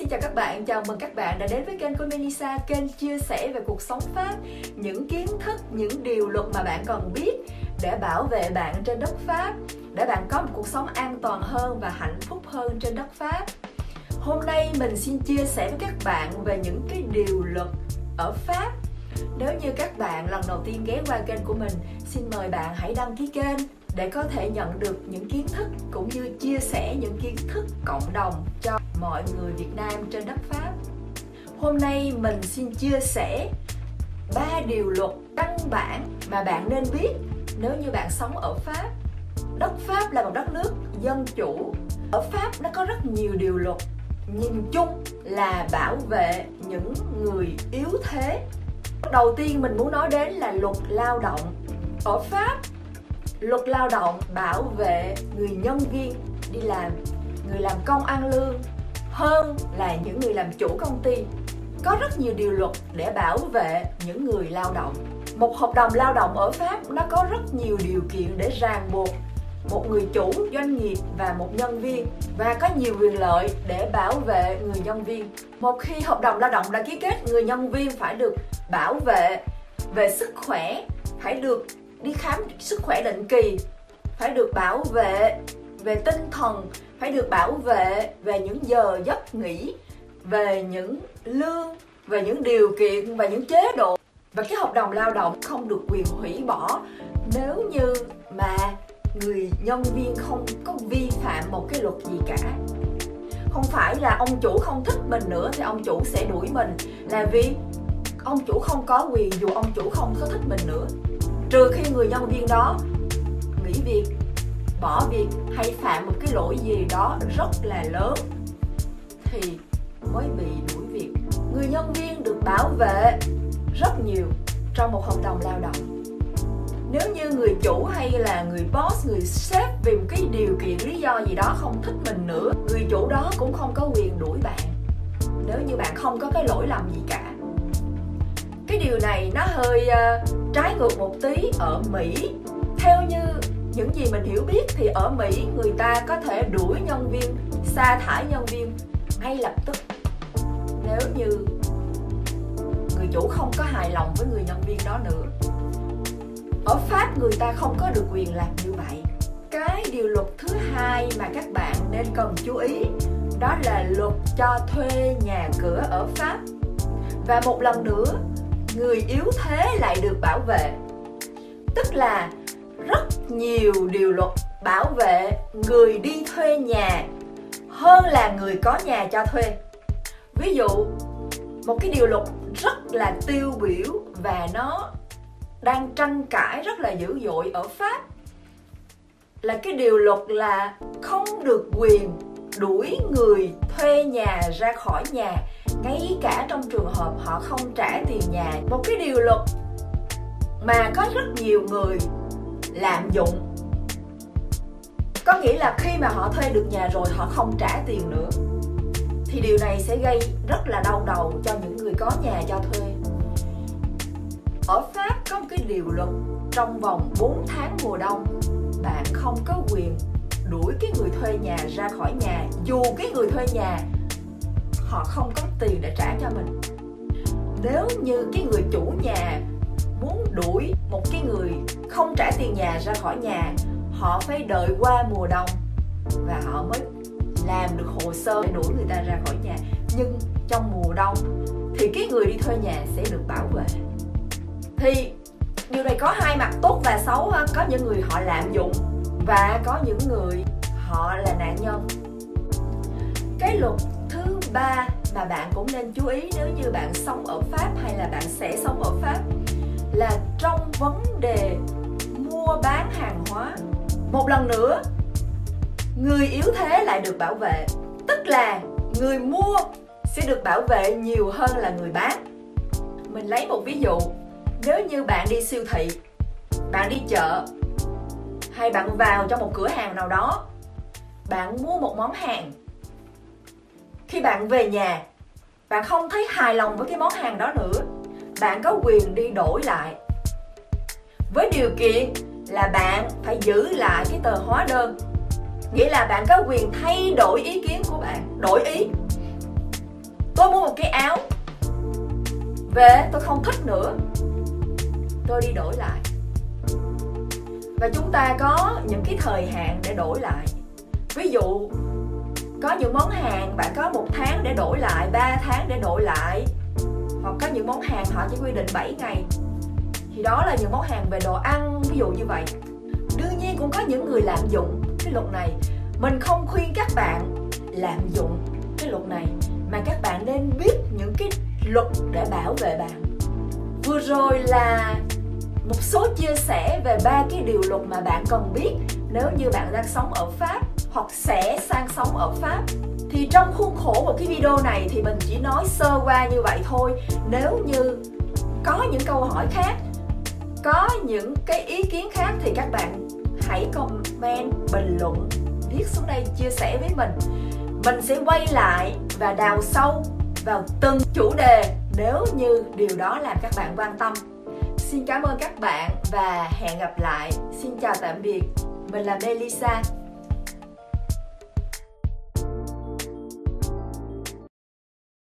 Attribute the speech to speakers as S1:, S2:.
S1: xin chào các bạn, chào mừng các bạn đã đến với kênh của Melissa, kênh chia sẻ về cuộc sống Pháp, những kiến thức, những điều luật mà bạn cần biết để bảo vệ bạn trên đất Pháp, để bạn có một cuộc sống an toàn hơn và hạnh phúc hơn trên đất Pháp. Hôm nay mình xin chia sẻ với các bạn về những cái điều luật ở Pháp. Nếu như các bạn lần đầu tiên ghé qua kênh của mình, xin mời bạn hãy đăng ký kênh để có thể nhận được những kiến thức cũng như chia sẻ những kiến thức cộng đồng cho mọi người Việt Nam trên đất Pháp. Hôm nay mình xin chia sẻ ba điều luật căn bản mà bạn nên biết nếu như bạn sống ở Pháp. Đất Pháp là một đất nước dân chủ. Ở Pháp nó có rất nhiều điều luật, nhìn chung là bảo vệ những người yếu thế. Đầu tiên mình muốn nói đến là luật lao động. Ở Pháp, luật lao động bảo vệ người nhân viên, đi làm, người làm công ăn lương hơn là những người làm chủ công ty. Có rất nhiều điều luật để bảo vệ những người lao động. Một hợp đồng lao động ở pháp, nó có rất nhiều điều kiện để ràng buộc một người chủ doanh nghiệp và một nhân viên và có nhiều quyền lợi để bảo vệ người nhân viên. Một khi hợp đồng lao động đã ký kết, người nhân viên phải được bảo vệ về sức khỏe, phải được đi khám sức khỏe định kỳ, phải được bảo vệ về tinh thần phải được bảo vệ về những giờ giấc nghỉ, về những lương, về những điều kiện và những chế độ. Và cái hợp đồng lao động không được quyền hủy bỏ. Nếu như mà người nhân viên không có vi phạm một cái luật gì cả, không phải là ông chủ không thích mình nữa thì ông chủ sẽ đuổi mình. Là vì ông chủ không có quyền, dù ông chủ không có thích mình nữa. Trừ khi người nhân viên đó nghỉ việc bỏ việc hay phạm một cái lỗi gì đó rất là lớn thì mới bị đuổi việc. Người nhân viên được bảo vệ rất nhiều trong một hợp đồng lao động. Nếu như người chủ hay là người boss người sếp vì một cái điều kiện lý do gì đó không thích mình nữa người chủ đó cũng không có quyền đuổi bạn. Nếu như bạn không có cái lỗi lầm gì cả. Cái điều này nó hơi uh, trái ngược một tí ở mỹ. Theo như những gì mình hiểu biết thì ở mỹ người ta có thể đuổi nhân viên, sa thải nhân viên ngay lập tức. Nếu như người chủ không có hài lòng với người nhân viên đó nữa. Ở pháp người ta không có được quyền làm như vậy. Cái điều luật thứ hai mà các bạn nên cần chú ý đó là luật cho thuê nhà cửa ở pháp. Và một lần nữa, người yếu thế lại được bảo vệ. Tức là nhiều điều luật bảo vệ người đi thuê nhà hơn là người có nhà cho thuê. Ví dụ, một cái điều luật rất là tiêu biểu và nó đang tranh cãi rất là dữ dội ở pháp là cái điều luật là không được quyền đuổi người thuê nhà ra khỏi nhà, ngay cả trong trường hợp họ không trả tiền nhà. Một cái điều luật mà có rất nhiều người lạm dụng. Có nghĩa là khi mà họ thuê được nhà rồi, họ không trả tiền nữa, thì điều này sẽ gây rất là đau đầu cho những người có nhà cho thuê. Ở Pháp có một cái điều luật, trong vòng 4 tháng mùa đông, bạn không có quyền đuổi cái người thuê nhà ra khỏi nhà. Dù cái người thuê nhà, họ không có tiền để trả cho mình. Nếu như cái người chủ nhà muốn đuổi một cái người không trả tiền nhà ra khỏi nhà, họ phải đợi qua mùa đông và họ mới làm được hồ sơ để đuổi người ta ra khỏi nhà. Nhưng trong mùa đông thì cái người đi thuê nhà sẽ được bảo vệ. Thì điều này có hai mặt tốt và xấu có những người họ lạm dụng và có những người họ là nạn nhân. Cái luật thứ ba mà bạn cũng nên chú ý, nếu như bạn sống ở pháp hay là bạn sẽ sống ở pháp là trong vấn đề mua bán hàng hóa. Một lần nữa, người yếu thế lại được bảo vệ. Tức là người mua sẽ được bảo vệ nhiều hơn là người bán. Mình lấy một ví dụ. Nếu như bạn đi siêu thị, bạn đi chợ, hay bạn vào trong một cửa hàng nào đó, bạn mua một món hàng. Khi bạn về nhà, bạn không thấy hài lòng với cái món hàng đó nữa bạn có quyền đi đổi lại. Với điều kiện là bạn phải giữ lại cái tờ hóa đơn. Nghĩa là bạn có quyền thay đổi ý kiến của bạn, đổi ý. Tôi mua một cái áo về, tôi không thích nữa. Tôi đi đổi lại. Và chúng ta có những cái thời hạn để đổi lại. Ví dụ, có những món hàng bạn có một tháng để đổi lại 3 tháng để đổi lại hoặc có những món hàng họ chỉ quy định 7 ngày. Thì đó là những món hàng về đồ ăn, ví dụ như vậy. Đương nhiên cũng có những người lạm dụng cái luật này. Mình không khuyên các bạn lạm dụng cái luật này, mà các bạn nên biết những cái luật để bảo vệ bạn. Vừa rồi là một số chia sẻ về ba cái điều luật mà bạn cần biết nếu như bạn đang sống ở pháp hoặc sẽ sang sống ở pháp thì trong khuôn khổ một cái video này thì mình chỉ nói sơ qua như vậy thôi. Nếu như có những câu hỏi khác, có những cái ý kiến khác thì các bạn hãy comment, bình luận, viết xuống đây, chia sẻ với mình. Mình sẽ quay lại và đào sâu vào từng chủ đề nếu như điều đó làm các bạn quan tâm. Xin cảm ơn các bạn và hẹn gặp lại. Xin chào tạm biệt. Mình là melissa.